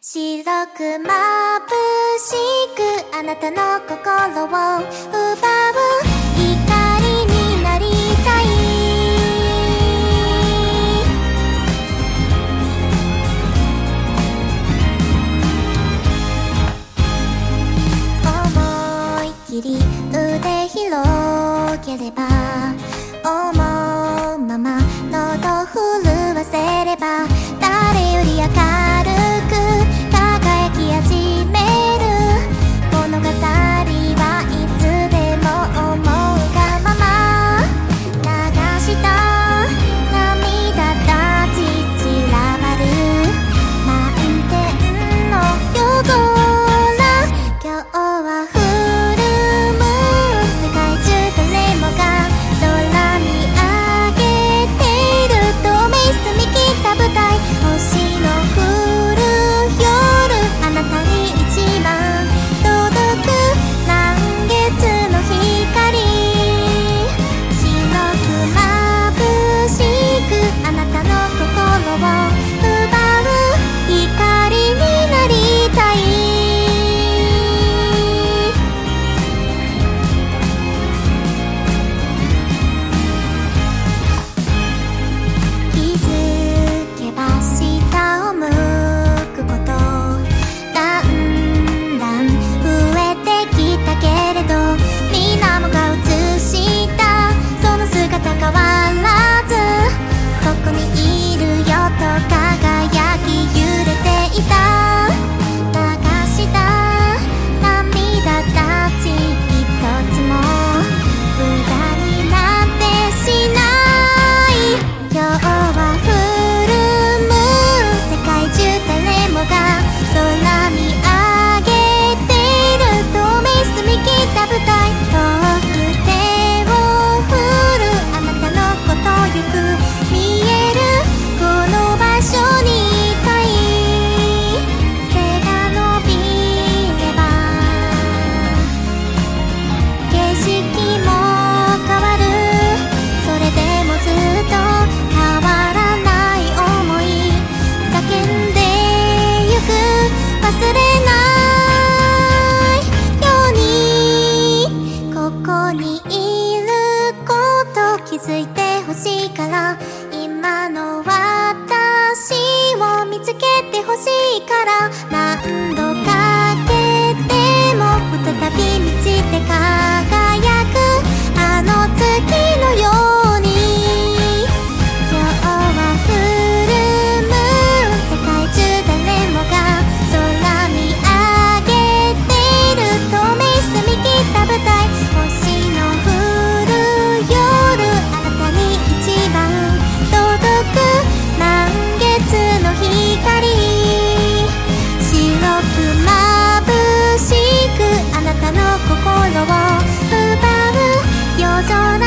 白く眩しくあなたの心を奪う怒りになりたい。思いっきり腕広ければ思うままづいてほしいから。今の私を見つけてほしいから。何度のを奪う。夜空